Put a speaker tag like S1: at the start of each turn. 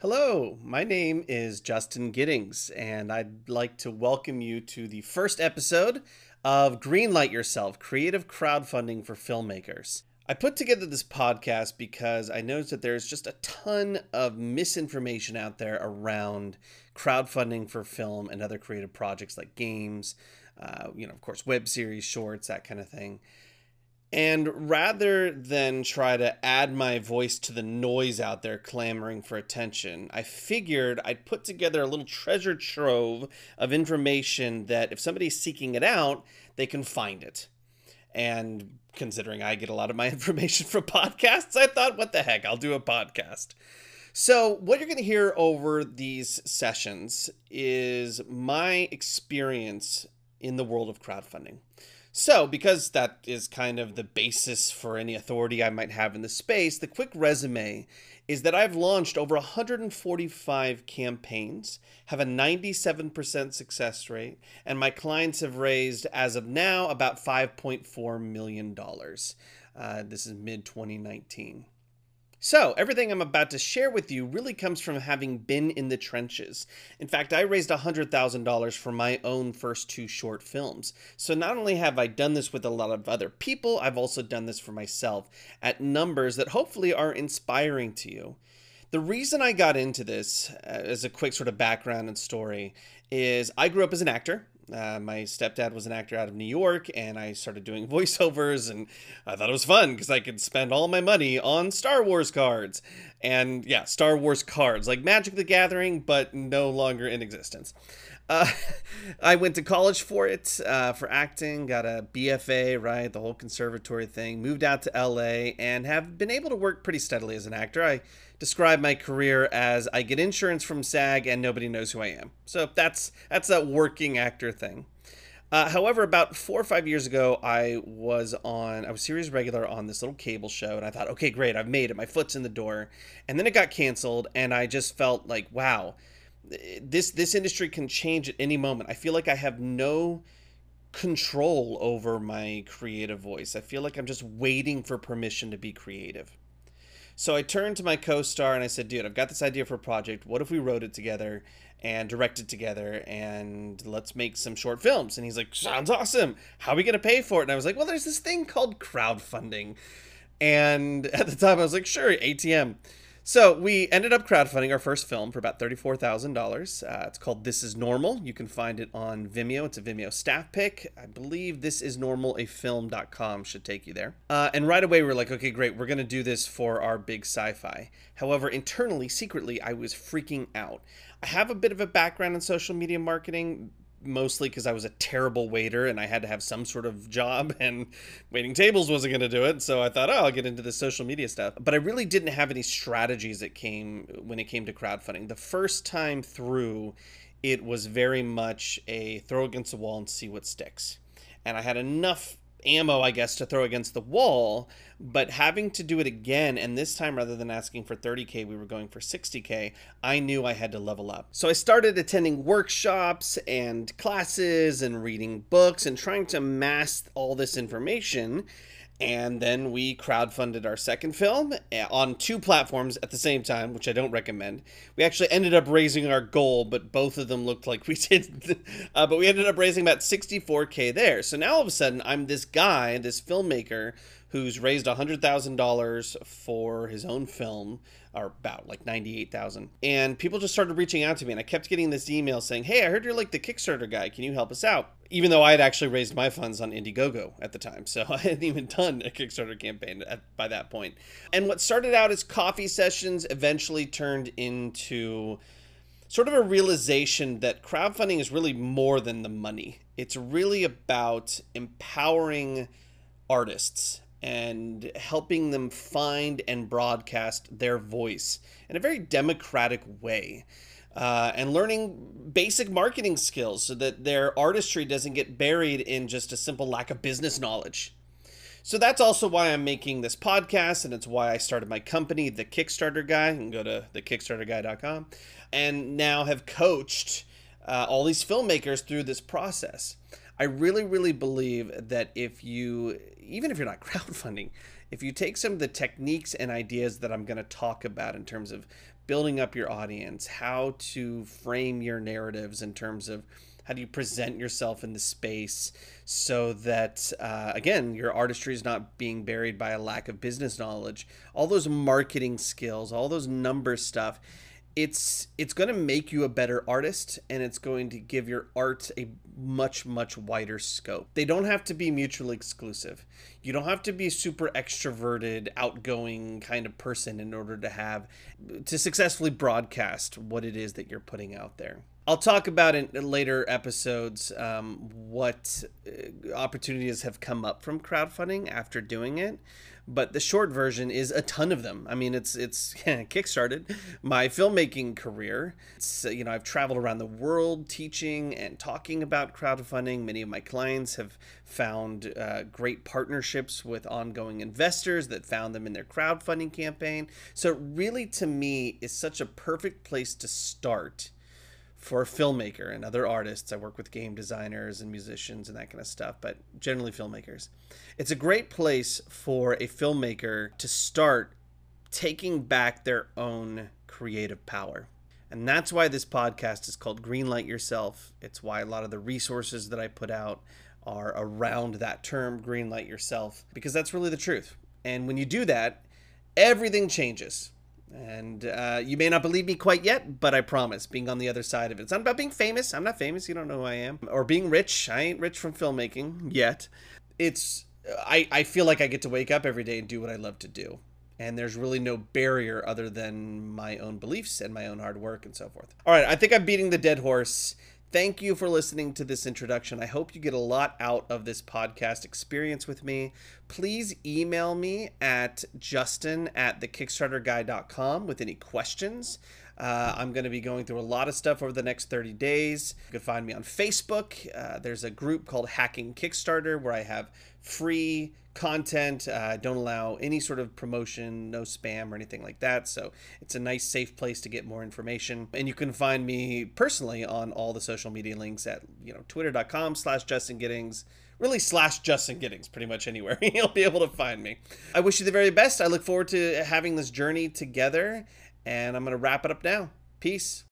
S1: Hello, my name is Justin Giddings, and I'd like to welcome you to the first episode of Greenlight Yourself Creative Crowdfunding for Filmmakers. I put together this podcast because I noticed that there's just a ton of misinformation out there around crowdfunding for film and other creative projects like games, uh, you know, of course, web series, shorts, that kind of thing. And rather than try to add my voice to the noise out there clamoring for attention, I figured I'd put together a little treasure trove of information that if somebody's seeking it out, they can find it. And considering I get a lot of my information from podcasts, I thought, what the heck, I'll do a podcast. So, what you're going to hear over these sessions is my experience in the world of crowdfunding. So, because that is kind of the basis for any authority I might have in the space, the quick resume is that I've launched over 145 campaigns, have a 97% success rate, and my clients have raised, as of now, about $5.4 million. Uh, this is mid 2019. So, everything I'm about to share with you really comes from having been in the trenches. In fact, I raised $100,000 for my own first two short films. So, not only have I done this with a lot of other people, I've also done this for myself at numbers that hopefully are inspiring to you. The reason I got into this, uh, as a quick sort of background and story, is I grew up as an actor. Uh, my stepdad was an actor out of New York, and I started doing voiceovers, and I thought it was fun because I could spend all my money on Star Wars cards. And yeah, Star Wars cards, like Magic the Gathering, but no longer in existence. Uh, I went to college for it, uh, for acting, got a BFA, right? The whole conservatory thing. Moved out to LA and have been able to work pretty steadily as an actor. I describe my career as I get insurance from SAG and nobody knows who I am. So that's that's that working actor thing. Uh, however, about four or five years ago, I was on, I was series regular on this little cable show, and I thought, okay, great, I've made it, my foot's in the door. And then it got canceled, and I just felt like, wow, this this industry can change at any moment. I feel like I have no control over my creative voice. I feel like I'm just waiting for permission to be creative. So I turned to my co-star and I said, "Dude, I've got this idea for a project. What if we wrote it together and directed together and let's make some short films?" And he's like, "Sounds awesome. How are we going to pay for it?" And I was like, "Well, there's this thing called crowdfunding." And at the time I was like, "Sure, ATM." So we ended up crowdfunding our first film for about thirty-four thousand uh, dollars. It's called "This Is Normal." You can find it on Vimeo. It's a Vimeo staff pick. I believe "This Is Normal" a film.com should take you there. Uh, and right away we we're like, okay, great, we're gonna do this for our big sci-fi. However, internally, secretly, I was freaking out. I have a bit of a background in social media marketing mostly because I was a terrible waiter and I had to have some sort of job and waiting tables wasn't going to do it. So I thought, oh, I'll get into the social media stuff. But I really didn't have any strategies that came when it came to crowdfunding. The first time through, it was very much a throw against the wall and see what sticks. And I had enough ammo, I guess, to throw against the wall, but having to do it again, and this time rather than asking for 30K, we were going for 60K, I knew I had to level up. So I started attending workshops and classes and reading books and trying to mass all this information and then we crowdfunded our second film eh, on two platforms at the same time, which I don't recommend. We actually ended up raising our goal, but both of them looked like we did. Uh, but we ended up raising about 64K there. So now all of a sudden, I'm this guy, this filmmaker who's raised $100,000 for his own film, or about like 98,000. And people just started reaching out to me and I kept getting this email saying, "Hey, I heard you're like the Kickstarter guy. Can you help us out?" Even though I had actually raised my funds on Indiegogo at the time. So I hadn't even done a Kickstarter campaign at, by that point. And what started out as coffee sessions eventually turned into sort of a realization that crowdfunding is really more than the money. It's really about empowering artists and helping them find and broadcast their voice in a very democratic way. Uh, and learning basic marketing skills so that their artistry doesn't get buried in just a simple lack of business knowledge. So that's also why I'm making this podcast, and it's why I started my company, The Kickstarter Guy. You can go to thekickstarterguy.com, and now have coached uh, all these filmmakers through this process. I really, really believe that if you, even if you're not crowdfunding, if you take some of the techniques and ideas that I'm going to talk about in terms of building up your audience, how to frame your narratives in terms of how do you present yourself in the space so that uh, again your artistry is not being buried by a lack of business knowledge all those marketing skills all those number stuff it's it's going to make you a better artist and it's going to give your art a much much wider scope. They don't have to be mutually exclusive. You don't have to be super extroverted outgoing kind of person in order to have to successfully broadcast what it is that you're putting out there I'll talk about in later episodes um, what uh, opportunities have come up from crowdfunding after doing it but the short version is a ton of them. I mean, it's it's kickstarted my filmmaking career. It's, you know, I've traveled around the world teaching and talking about crowdfunding. Many of my clients have found uh, great partnerships with ongoing investors that found them in their crowdfunding campaign. So, really, to me, is such a perfect place to start for a filmmaker and other artists. I work with game designers and musicians and that kind of stuff, but generally filmmakers. It's a great place for a filmmaker to start taking back their own creative power. And that's why this podcast is called Greenlight Yourself. It's why a lot of the resources that I put out are around that term, Greenlight Yourself, because that's really the truth. And when you do that, everything changes and uh, you may not believe me quite yet, but I promise, being on the other side of it. It's not about being famous. I'm not famous. You don't know who I am. Or being rich. I ain't rich from filmmaking yet. It's, I, I feel like I get to wake up every day and do what I love to do. And there's really no barrier other than my own beliefs and my own hard work and so forth. All right, I think I'm beating the dead horse. Thank you for listening to this introduction. I hope you get a lot out of this podcast experience with me. Please email me at justin at thekickstarterguy.com with any questions. Uh, I'm going to be going through a lot of stuff over the next 30 days. You can find me on Facebook. Uh, there's a group called Hacking Kickstarter where I have free content. Uh, don't allow any sort of promotion, no spam or anything like that. So it's a nice, safe place to get more information. And you can find me personally on all the social media links at you know twitter.com slash Justin Giddings. Really slash Justin Giddings, pretty much anywhere. You'll be able to find me. I wish you the very best. I look forward to having this journey together. And I'm going to wrap it up now. Peace.